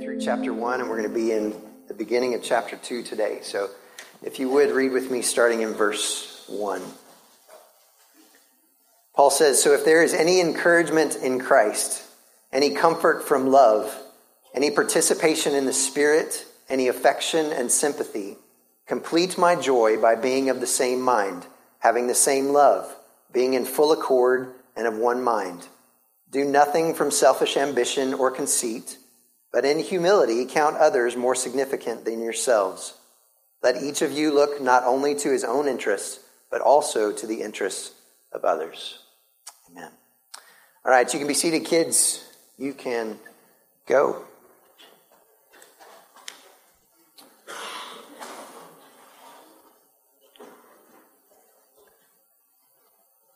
through chapter 1, and we're going to be in the beginning of chapter 2 today. So if you would read with me starting in verse 1. Paul says, So if there is any encouragement in Christ, any comfort from love, any participation in the Spirit, any affection and sympathy, complete my joy by being of the same mind, having the same love, being in full accord and of one mind. Do nothing from selfish ambition or conceit but in humility, count others more significant than yourselves. Let each of you look not only to his own interests, but also to the interests of others. Amen. All right, you can be seated, kids. You can go.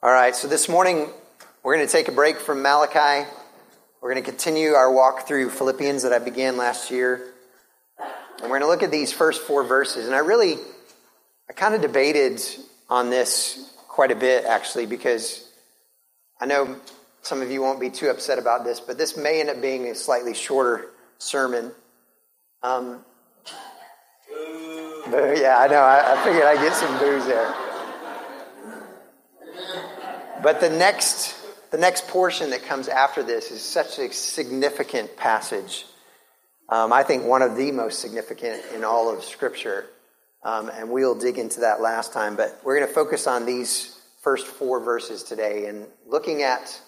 All right, so this morning we're going to take a break from Malachi we're going to continue our walk through Philippians that I began last year. And we're going to look at these first four verses. And I really, I kind of debated on this quite a bit, actually, because I know some of you won't be too upset about this, but this may end up being a slightly shorter sermon. Um, yeah, I know. I, I figured I'd get some boos there. But the next the next portion that comes after this is such a significant passage. Um, I think one of the most significant in all of Scripture. Um, and we'll dig into that last time. But we're going to focus on these first four verses today and looking at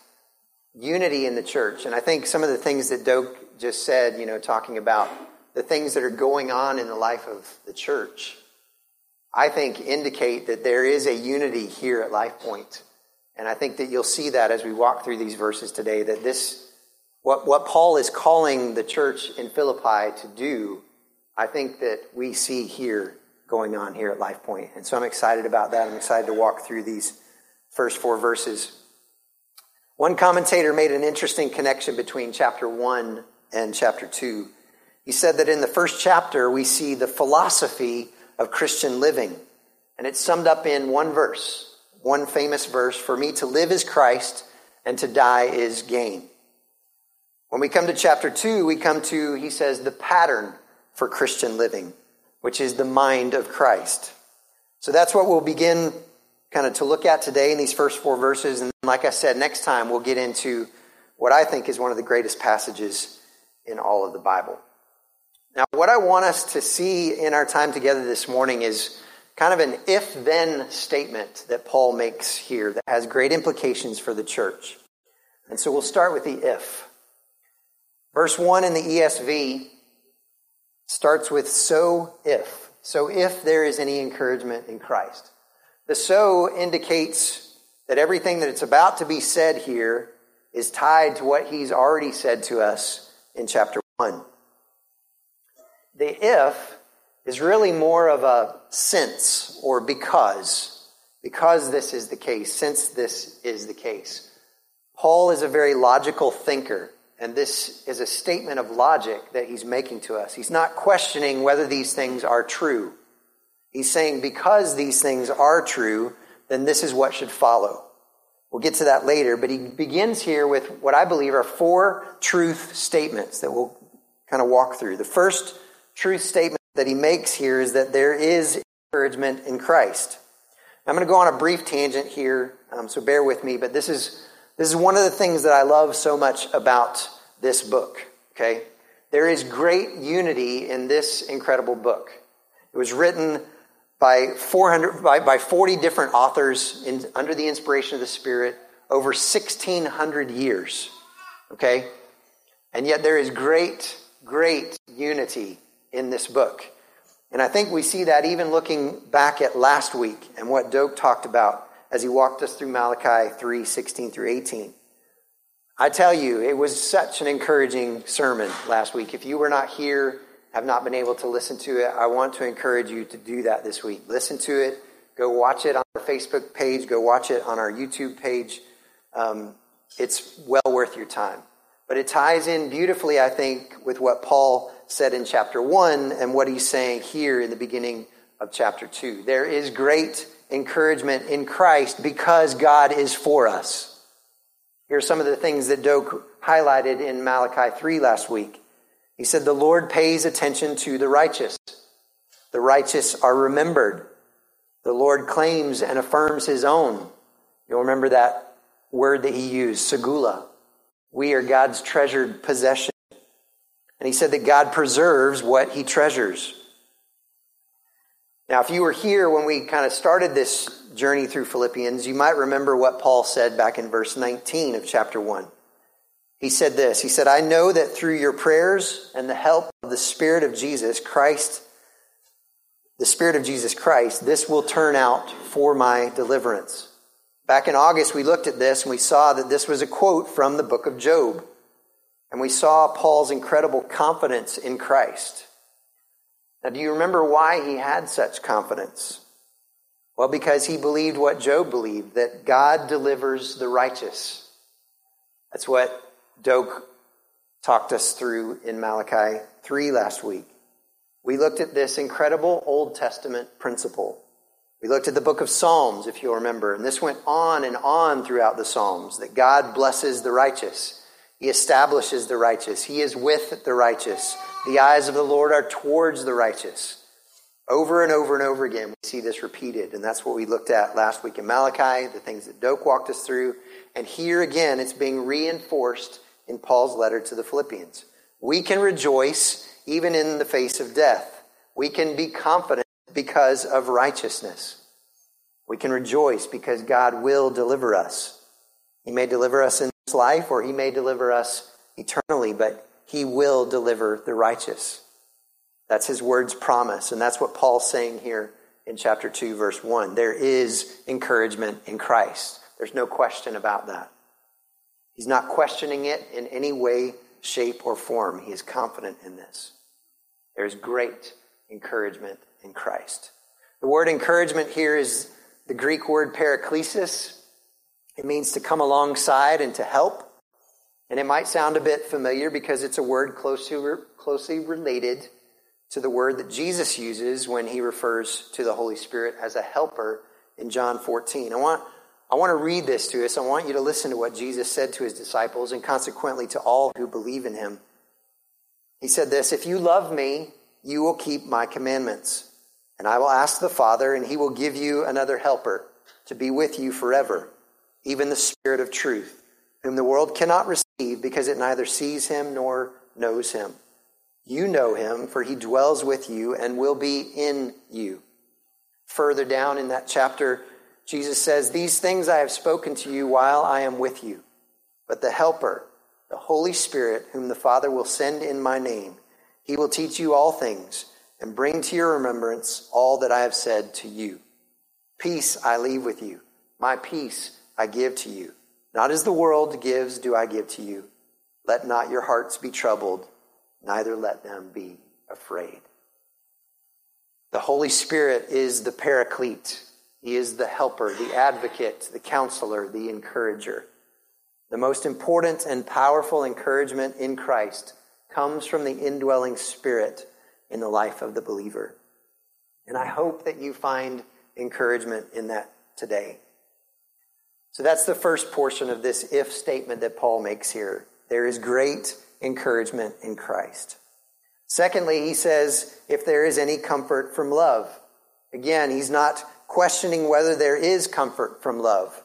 unity in the church. And I think some of the things that Doak just said, you know, talking about the things that are going on in the life of the church, I think indicate that there is a unity here at Life Point. And I think that you'll see that as we walk through these verses today, that this, what, what Paul is calling the church in Philippi to do, I think that we see here going on here at Life Point. And so I'm excited about that. I'm excited to walk through these first four verses. One commentator made an interesting connection between chapter 1 and chapter 2. He said that in the first chapter, we see the philosophy of Christian living, and it's summed up in one verse one famous verse For me to live is Christ, and to die is gain. When we come to chapter 2, we come to, he says, the pattern for Christian living, which is the mind of Christ. So that's what we'll begin kind of to look at today in these first four verses. And like I said, next time we'll get into what I think is one of the greatest passages in all of the Bible. Now, what I want us to see in our time together this morning is kind of an if then statement that Paul makes here that has great implications for the church. And so we'll start with the if. Verse 1 in the ESV starts with so if. So if there is any encouragement in Christ. The so indicates that everything that it's about to be said here is tied to what he's already said to us in chapter 1. The if is really more of a since or because, because this is the case, since this is the case. Paul is a very logical thinker, and this is a statement of logic that he's making to us. He's not questioning whether these things are true. He's saying because these things are true, then this is what should follow. We'll get to that later, but he begins here with what I believe are four truth statements that we'll kind of walk through. The first truth statement that he makes here is that there is encouragement in Christ. I'm going to go on a brief tangent here, um, so bear with me, but this is, this is one of the things that I love so much about this book, okay? There is great unity in this incredible book. It was written by 400 by, by 40 different authors in, under the inspiration of the Spirit over 1600 years, okay? And yet there is great, great unity in this book. And I think we see that even looking back at last week and what Doak talked about as he walked us through Malachi 3 16 through 18. I tell you, it was such an encouraging sermon last week. If you were not here, have not been able to listen to it, I want to encourage you to do that this week. Listen to it. Go watch it on our Facebook page. Go watch it on our YouTube page. Um, it's well worth your time. But it ties in beautifully, I think, with what Paul said in chapter 1 and what he's saying here in the beginning of chapter 2. There is great encouragement in Christ because God is for us. Here are some of the things that Doak highlighted in Malachi 3 last week. He said, The Lord pays attention to the righteous. The righteous are remembered. The Lord claims and affirms his own. You'll remember that word that he used, segula. We are God's treasured possession. And he said that God preserves what he treasures. Now, if you were here when we kind of started this journey through Philippians, you might remember what Paul said back in verse 19 of chapter 1. He said this He said, I know that through your prayers and the help of the Spirit of Jesus Christ, the Spirit of Jesus Christ, this will turn out for my deliverance. Back in August, we looked at this and we saw that this was a quote from the book of Job. And we saw Paul's incredible confidence in Christ. Now, do you remember why he had such confidence? Well, because he believed what Job believed that God delivers the righteous. That's what Doak talked us through in Malachi 3 last week. We looked at this incredible Old Testament principle. We looked at the book of Psalms, if you'll remember, and this went on and on throughout the Psalms that God blesses the righteous. He establishes the righteous. He is with the righteous. The eyes of the Lord are towards the righteous. Over and over and over again, we see this repeated. And that's what we looked at last week in Malachi, the things that Doak walked us through. And here again, it's being reinforced in Paul's letter to the Philippians. We can rejoice even in the face of death. We can be confident because of righteousness. We can rejoice because God will deliver us. He may deliver us in this life or he may deliver us eternally, but he will deliver the righteous. That's his word's promise. And that's what Paul's saying here in chapter 2, verse 1. There is encouragement in Christ. There's no question about that. He's not questioning it in any way, shape, or form. He is confident in this. There's great encouragement in Christ. The word encouragement here is the Greek word paraklesis. It means to come alongside and to help. And it might sound a bit familiar because it's a word closely, closely related to the word that Jesus uses when he refers to the Holy Spirit as a helper in John 14. I want, I want to read this to us. I want you to listen to what Jesus said to his disciples and consequently to all who believe in him. He said this If you love me, you will keep my commandments. And I will ask the Father, and he will give you another helper to be with you forever, even the Spirit of truth, whom the world cannot receive because it neither sees him nor knows him. You know him, for he dwells with you and will be in you. Further down in that chapter, Jesus says, These things I have spoken to you while I am with you. But the Helper, the Holy Spirit, whom the Father will send in my name, he will teach you all things and bring to your remembrance all that I have said to you. Peace I leave with you. My peace I give to you. Not as the world gives, do I give to you. Let not your hearts be troubled neither let them be afraid. The Holy Spirit is the paraclete. He is the helper, the advocate, the counselor, the encourager. The most important and powerful encouragement in Christ comes from the indwelling spirit in the life of the believer. And I hope that you find encouragement in that today. So that's the first portion of this if statement that Paul makes here. There is great encouragement in Christ. Secondly, he says, if there is any comfort from love. Again, he's not questioning whether there is comfort from love.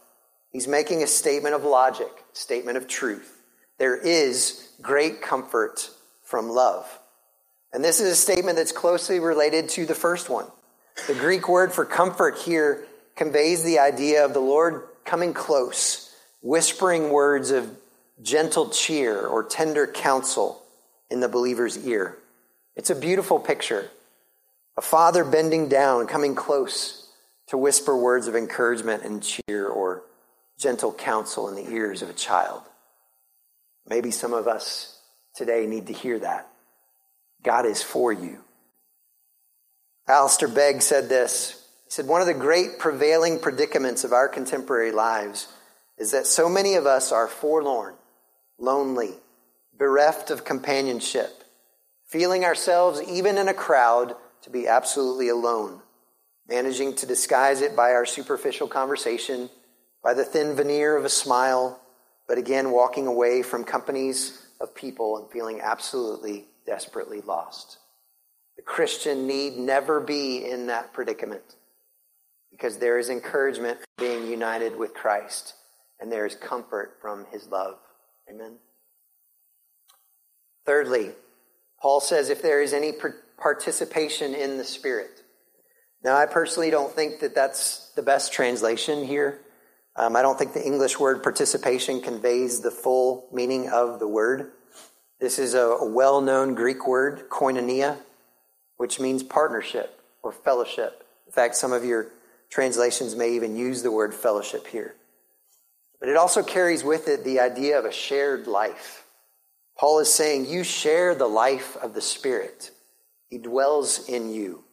He's making a statement of logic, statement of truth. There is great comfort from love. And this is a statement that's closely related to the first one. The Greek word for comfort here conveys the idea of the Lord coming close, whispering words of gentle cheer or tender counsel in the believer's ear. It's a beautiful picture. A father bending down, coming close to whisper words of encouragement and cheer or gentle counsel in the ears of a child. Maybe some of us today need to hear that. God is for you. Alistair Begg said this. He said, One of the great prevailing predicaments of our contemporary lives is that so many of us are forlorn lonely, bereft of companionship, feeling ourselves, even in a crowd, to be absolutely alone, managing to disguise it by our superficial conversation, by the thin veneer of a smile, but again walking away from companies of people and feeling absolutely desperately lost. The Christian need never be in that predicament because there is encouragement from being united with Christ and there is comfort from his love. Amen. Thirdly, Paul says if there is any participation in the Spirit. Now, I personally don't think that that's the best translation here. Um, I don't think the English word participation conveys the full meaning of the word. This is a, well known Greek word, koinonia, which means partnership or fellowship. In fact, some of your translations may even use the word fellowship here. But it also carries with it the idea of a shared life. Paul is saying, You share the life of the Spirit, He dwells in you.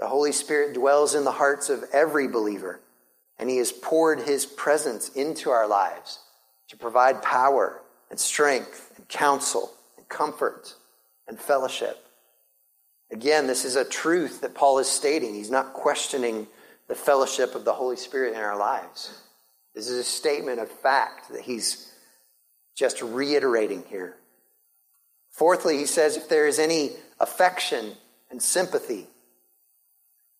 The Holy Spirit dwells in the hearts of every believer, and He has poured His presence into our lives to provide power and strength and counsel and comfort and fellowship. Again, this is a truth that Paul is stating. He's not questioning the fellowship of the Holy Spirit in our lives. This is a statement of fact that he's just reiterating here. Fourthly, he says if there is any affection and sympathy,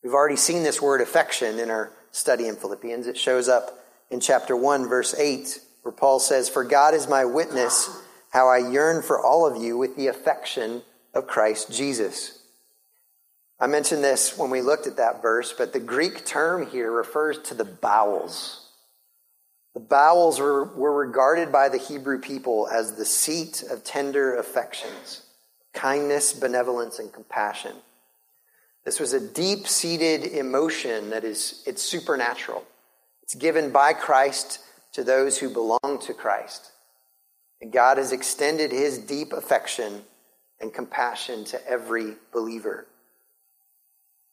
we've already seen this word affection in our study in Philippians. It shows up in chapter 1, verse 8, where Paul says, For God is my witness, how I yearn for all of you with the affection of Christ Jesus. I mentioned this when we looked at that verse, but the Greek term here refers to the bowels the bowels were, were regarded by the Hebrew people as the seat of tender affections, kindness, benevolence, and compassion. This was a deep seated emotion that is it's supernatural. It's given by Christ to those who belong to Christ. And God has extended his deep affection and compassion to every believer.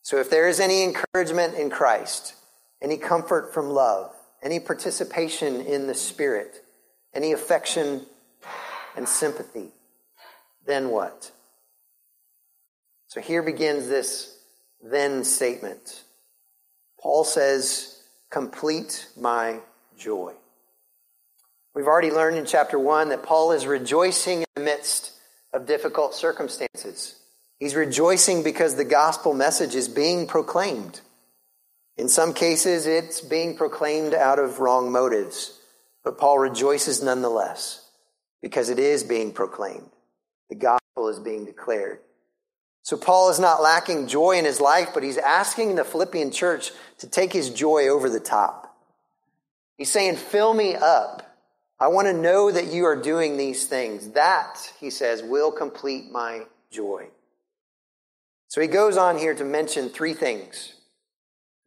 So if there is any encouragement in Christ, any comfort from love, any participation in the Spirit, any affection and sympathy, then what? So here begins this then statement. Paul says, Complete my joy. We've already learned in chapter 1 that Paul is rejoicing in the midst of difficult circumstances. He's rejoicing because the gospel message is being proclaimed. In some cases, it's being proclaimed out of wrong motives, but Paul rejoices nonetheless because it is being proclaimed. The gospel is being declared. So Paul is not lacking joy in his life, but he's asking the Philippian church to take his joy over the top. He's saying, Fill me up. I want to know that you are doing these things. That, he says, will complete my joy. So he goes on here to mention three things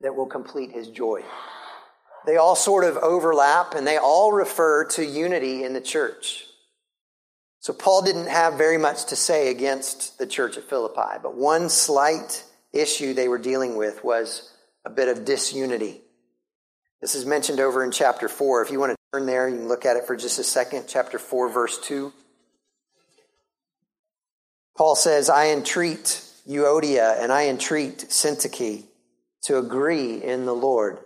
that will complete his joy. They all sort of overlap and they all refer to unity in the church. So Paul didn't have very much to say against the church at Philippi, but one slight issue they were dealing with was a bit of disunity. This is mentioned over in chapter 4. If you want to turn there, you can look at it for just a second. Chapter 4, verse 2. Paul says, I entreat Euodia and I entreat Syntyche to agree in the Lord.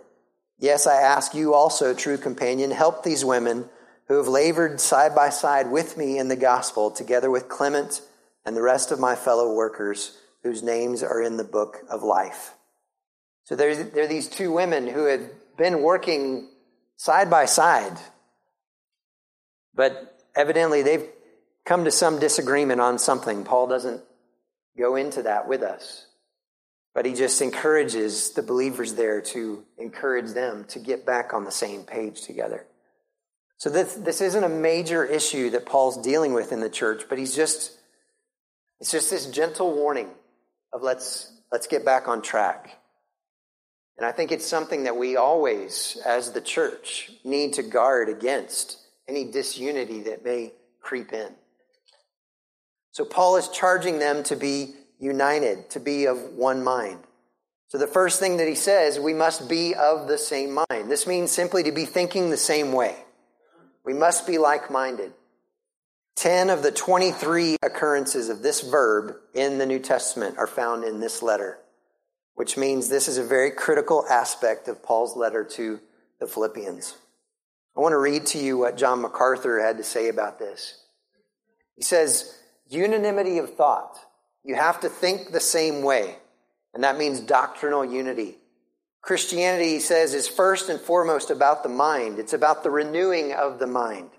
Yes, I ask you also, true companion, help these women who have labored side by side with me in the gospel, together with Clement and the rest of my fellow workers whose names are in the book of life. So there, there are these two women who had been working side by side, but evidently they've come to some disagreement on something. Paul doesn't go into that with us. But he just encourages the believers there to encourage them to get back on the same page together. So this, this isn't a major issue that Paul's dealing with in the church, but he's just, it's just this gentle warning of let's, let's get back on track. And I think it's something that we always, as the church, need to guard against any disunity that may creep in. So Paul is charging them to be united, to be of one mind. So the first thing that he says, we must be of the same mind. This means simply to be thinking the same way. We must be like minded. 10 of the 23 occurrences of this verb in the New Testament are found in this letter, which means this is a very critical aspect of Paul's letter to the Philippians. I want to read to you what John MacArthur had to say about this. He says, unanimity of thought. You have to think the same way, and that means doctrinal unity. Christianity, he says, is first and foremost about the mind. It's about the renewing of the mind.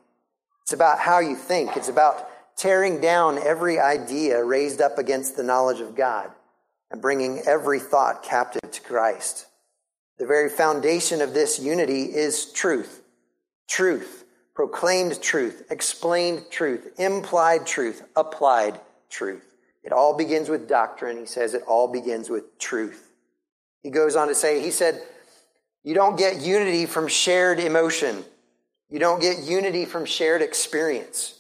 It's about how you think. It's about tearing down every idea raised up against the knowledge of God and bringing every thought captive to Christ. The very foundation of this unity is truth. Truth, proclaimed truth, explained truth, implied truth, applied truth. It all begins with doctrine. He says it all begins with truth. He goes on to say, he said, you don't get unity from shared emotion. You don't get unity from shared experience.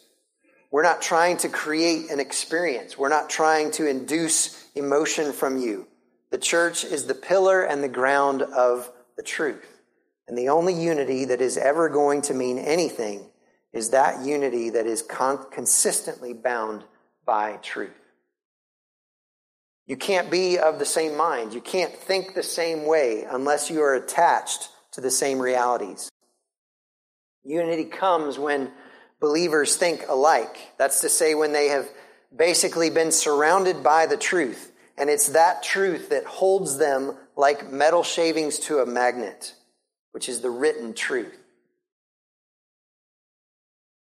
We're not trying to create an experience. We're not trying to induce emotion from you. The church is the pillar and the ground of the truth. And the only unity that is ever going to mean anything is that unity that is con- consistently bound by truth. You can't be of the same mind. You can't think the same way unless you are attached to the same realities. Unity comes when believers think alike. That's to say, when they have basically been surrounded by the truth. And it's that truth that holds them like metal shavings to a magnet, which is the written truth.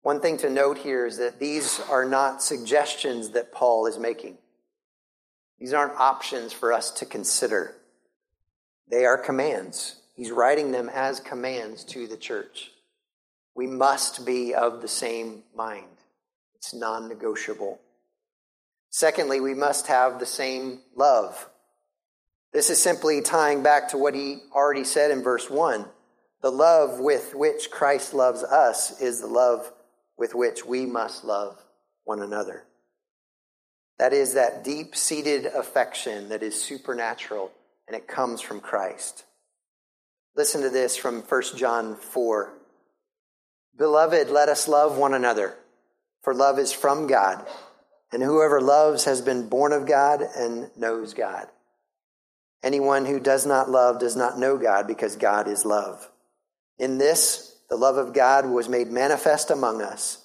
One thing to note here is that these are not suggestions that Paul is making. These aren't options for us to consider. They are commands. He's writing them as commands to the church. We must be of the same mind. It's non negotiable. Secondly, we must have the same love. This is simply tying back to what he already said in verse 1. The love with which Christ loves us is the love with which we must love one another. That is that deep seated affection that is supernatural and it comes from Christ. Listen to this from 1 John 4. Beloved, let us love one another, for love is from God, and whoever loves has been born of God and knows God. Anyone who does not love does not know God, because God is love. In this, the love of God was made manifest among us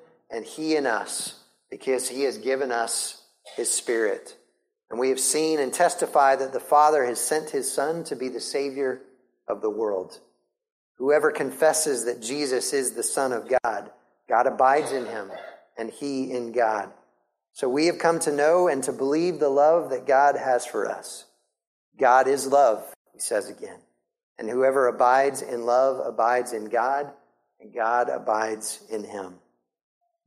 and he in us, because he has given us his Spirit. And we have seen and testified that the Father has sent his Son to be the Savior of the world. Whoever confesses that Jesus is the Son of God, God abides in him, and he in God. So we have come to know and to believe the love that God has for us. God is love, he says again. And whoever abides in love abides in God, and God abides in him.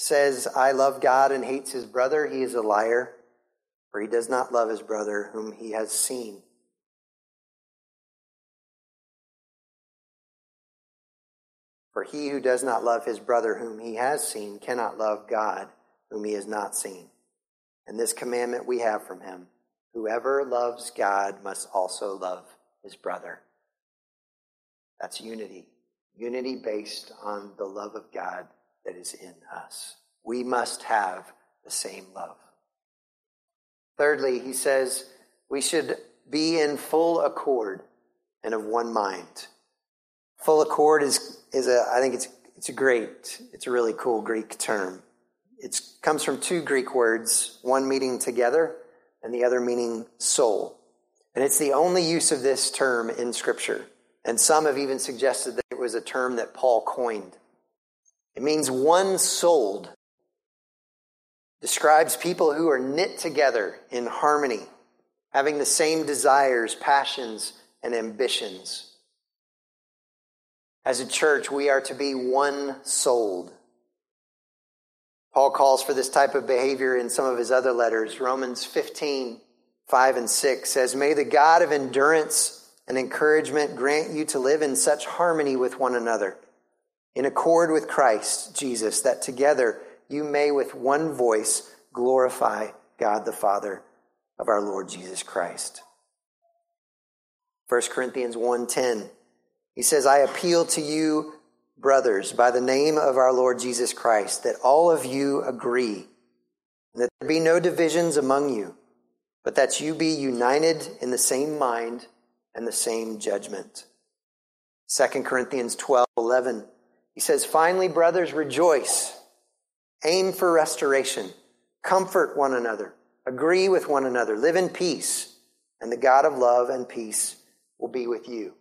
says, I love God and hates his brother, he is a liar, for he does not love his brother whom he has seen. For he who does not love his brother whom he has seen cannot love God whom he has not seen. And this commandment we have from him whoever loves God must also love his brother. That's unity. Unity based on the love of God that is in us. We must have the same love. Thirdly, he says we should be in full accord and of one mind. Full accord is, is a, I think it's, it's a great, it's a really cool Greek term. It comes from two Greek words, one meaning together and the other meaning soul. And it's the only use of this term in Scripture. And some have even suggested that it was a term that Paul coined. It means one souled. describes people who are knit together in harmony, having the same desires, passions, and ambitions. As a church, we are to be one souled. Paul calls for this type of behavior in some of his other letters. Romans 15, 5 and 6 says, May the God of endurance and encouragement grant you to live in such harmony with one another, in accord with Christ Jesus, that together you may with one voice glorify God the Father of our Lord Jesus Christ. 1 Corinthians 1:10 He says, "I appeal to you, brothers, by the name of our Lord Jesus Christ, that all of you agree, and that there be no divisions among you, but that you be united in the same mind and the same judgment." 2 Corinthians 12:11 He says, "Finally, brothers, rejoice." Aim for restoration. Comfort one another. Agree with one another. Live in peace. And the God of love and peace will be with you.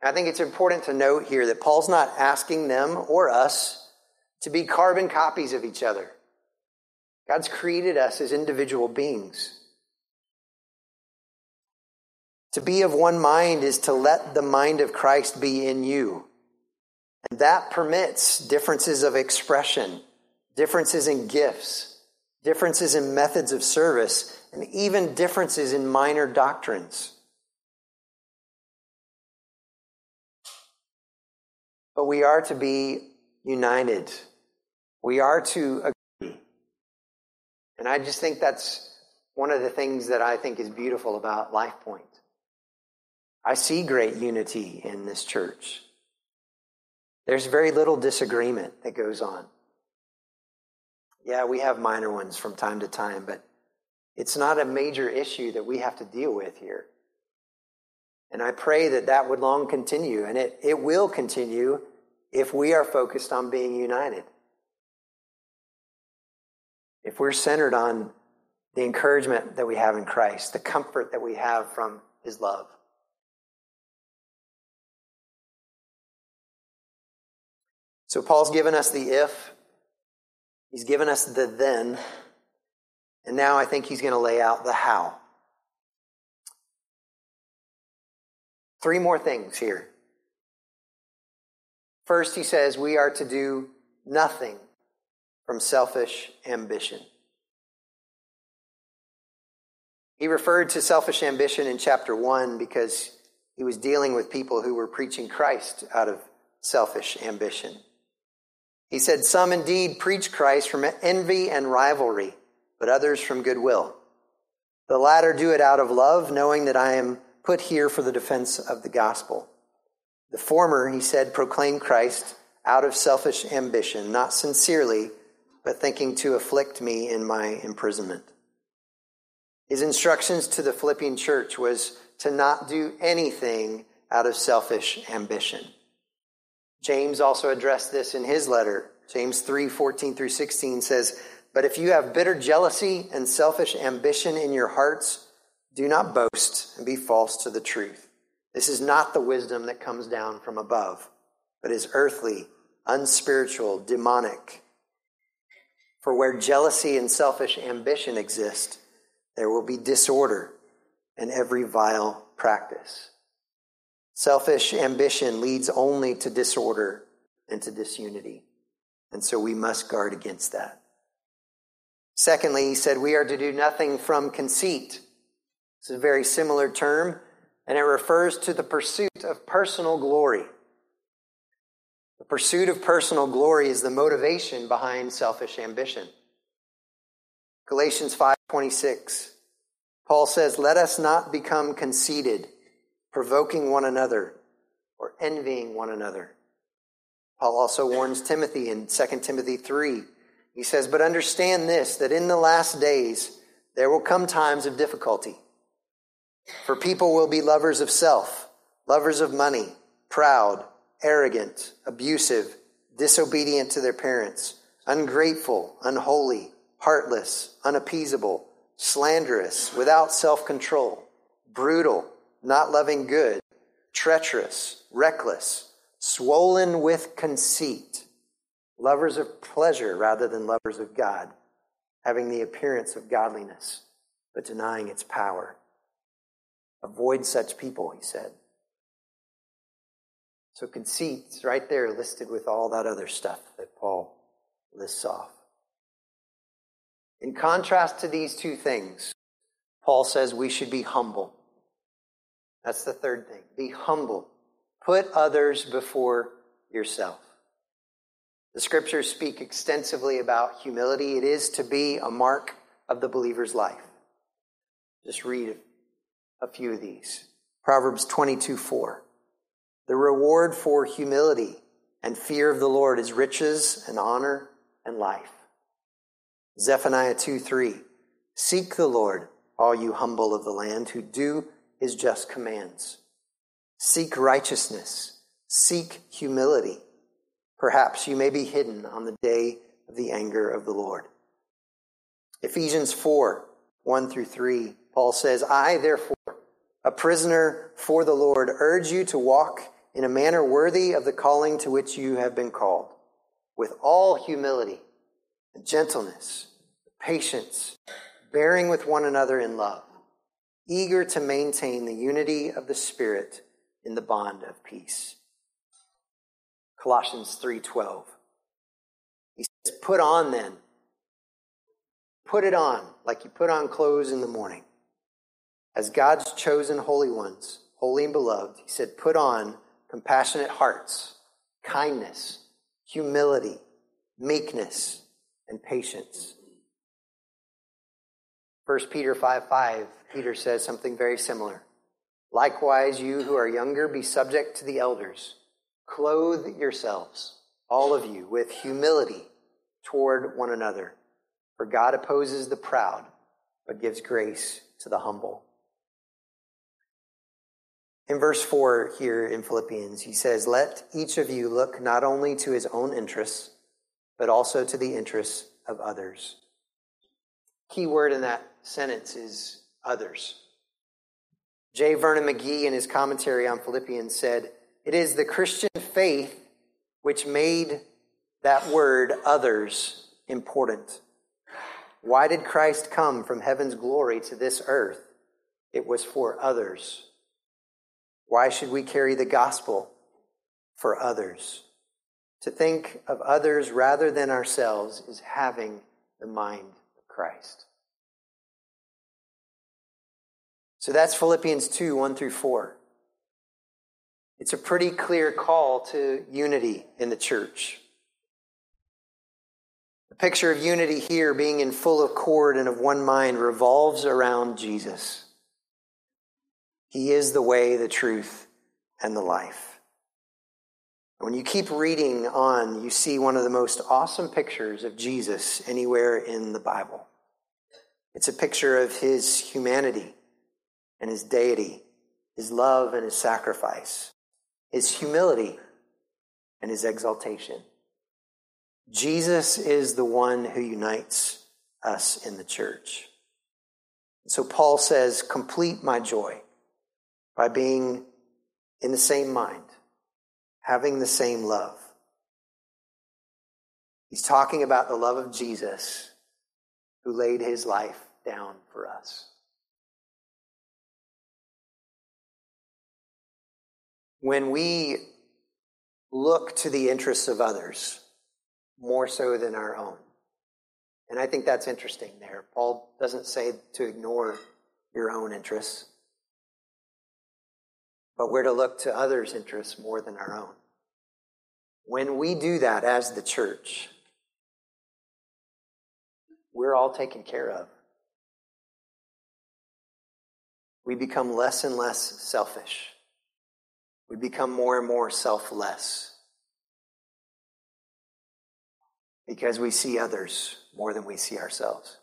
I think it's important to note here that Paul's not asking them or us to be carbon copies of each other. God's created us as individual beings. To be of one mind is to let the mind of Christ be in you. And that permits differences of expression differences in gifts, differences in methods of service, and even differences in minor doctrines. But we are to be united. We are to agree. And I just think that's one of the things that I think is beautiful about Life Point. I see great unity in this church. There's very little disagreement that goes on. Yeah, we have minor ones from time to time, but it's not a major issue that we have to deal with here. And I pray that that would long continue, and it, it will continue if we are focused on being united. If we're centered on the encouragement that we have in Christ, the comfort that we have from His love. So, Paul's given us the if He's given us the then, and now I think he's going to lay out the how. Three more things here. First, he says we are to do nothing from selfish ambition. He referred to selfish ambition in chapter 1 because he was dealing with people who were preaching Christ out of selfish ambition. He said, Some indeed preach Christ from envy and rivalry, but others from goodwill. The latter do it out of love, knowing that I am put here for the defense of the gospel. The former, he said, proclaim Christ out of selfish ambition, not sincerely, but thinking to afflict me in my imprisonment. His instructions to the Philippian church was to not do anything out of selfish ambition. James also addressed this in his letter. James 3 14 through 16 says, But if you have bitter jealousy and selfish ambition in your hearts, do not boast and be false to the truth. This is not the wisdom that comes down from above, but is earthly, unspiritual, demonic. For where jealousy and selfish ambition exist, there will be disorder and every vile practice. Selfish ambition leads only to disorder and to disunity. And so we must guard against that. Secondly, he said we are to do nothing from conceit. It's a very similar term, and it refers to the pursuit of personal glory. The pursuit of personal glory is the motivation behind selfish ambition. Galatians 5:26. Paul says, "Let us not become conceited." Provoking one another, or envying one another. Paul also warns Timothy in 2 Timothy 3. He says, But understand this, that in the last days there will come times of difficulty. For people will be lovers of self, lovers of money, proud, arrogant, abusive, disobedient to their parents, ungrateful, unholy, heartless, unappeasable, slanderous, without self control, brutal not loving good, treacherous, reckless, swollen with conceit, lovers of pleasure rather than lovers of God, having the appearance of godliness, but denying its power. Avoid such people, he said. So conceit's right there listed with all that other stuff that Paul lists off. In contrast to these two things, Paul says we should be humble. That's the third thing. Be humble. Put others before yourself. The scriptures speak extensively about humility. It is to be a mark of the believer's life. Just read a few of these. Proverbs 22 4. The reward for humility and fear of the Lord is riches and honor and life. Zephaniah 2 3. Seek the Lord, all you humble of the land who do his just commands. Seek righteousness. Seek humility. Perhaps you may be hidden on the day of the anger of the Lord. Ephesians 4 1 through 3, Paul says, I, therefore, a prisoner for the Lord, urge you to walk in a manner worthy of the calling to which you have been called, with all humility and gentleness, patience, bearing with one another in love, eager to maintain the unity of the Spirit in the bond of peace. Colossians 3:12. He says, "Put on then. Put it on like you put on clothes in the morning. As God's chosen holy ones, holy and beloved, he said, put on compassionate hearts, kindness, humility, meekness, and patience. 1 Peter 5 5, Peter says something very similar. Likewise, you who are younger, be subject to the elders. Clothe yourselves, all of you, with humility toward one another. For God opposes the proud, but gives grace to the humble. In verse 4 here in Philippians, he says, Let each of you look not only to his own interests, but also to the interests of others. Key word in that sentence is others. J. Vernon McGee, in his commentary on Philippians, said, It is the Christian faith which made that word others important. Why did Christ come from heaven's glory to this earth? It was for others. Why should we carry the gospel for others? To think of others rather than ourselves is having the mind of Christ. So that's Philippians 2 1 through 4. It's a pretty clear call to unity in the church. The picture of unity here, being in full accord and of one mind, revolves around Jesus. He is the way, the truth, and the life. When you keep reading on, you see one of the most awesome pictures of Jesus anywhere in the Bible. It's a picture of his humanity and his deity, his love and his sacrifice, his humility and his exaltation. Jesus is the one who unites us in the church. So Paul says, Complete my joy by being in the same mind, having the same love. He's talking about the love of Jesus who laid his life down for us. When we look to the interests of others more so than our own, and I think that's interesting there. Paul doesn't say to ignore your own interests but we're to look to others' interests more than our own. When we do that as the church, we're all taken care of. We become less and less selfish. We become more and more selfless because we see others more than we see ourselves.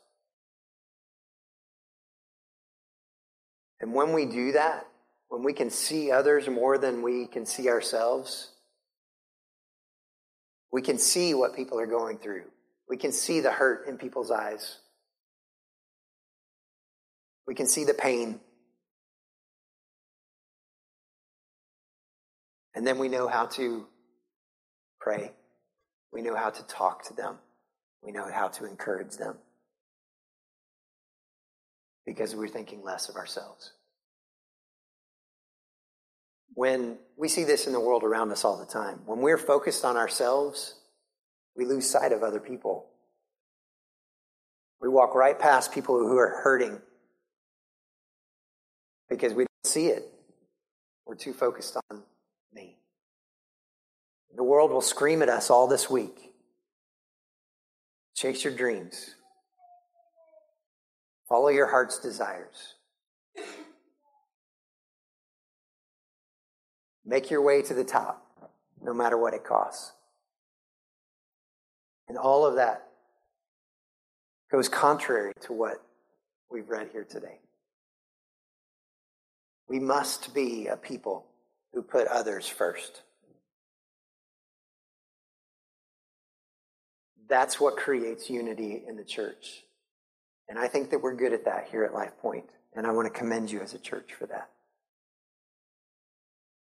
And when we do that, when we can see others more than we can see ourselves, we can see what people are going through. We can see the hurt in people's eyes. We can see the pain. And then we know how to pray. We know how to talk to them. We know how to encourage them. because we're thinking less of ourselves. When we see this in the world around us all the time, when we're focused on ourselves, we lose sight of other people. We walk right past people who are hurting because we don't see it. We're too focused on me. The world will scream at us all this week chase your dreams, follow your heart's desires. Make your way to the top, no matter what it costs. And all of that goes contrary to what we've read here today. We must be a people who put others first. That's what creates unity in the church. And I think that we're good at that here at Life Point, and I want to commend you as a church for that.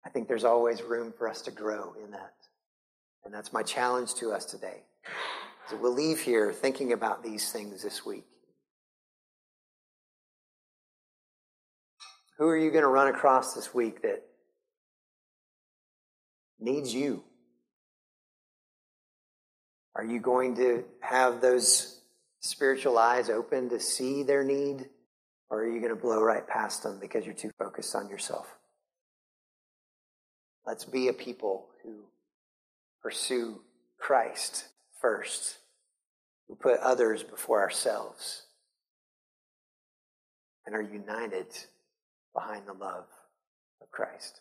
I think there's always room for us to grow in that. And that's my challenge to us today. So we'll leave here thinking about these things this week. Who are you going to run across this week that needs you? Are you going to have those spiritual eyes open to see their need? Or are you going to blow right past them because you're too focused on yourself? Let's be a people who pursue Christ first, who put others before ourselves, and are united behind the love of Christ.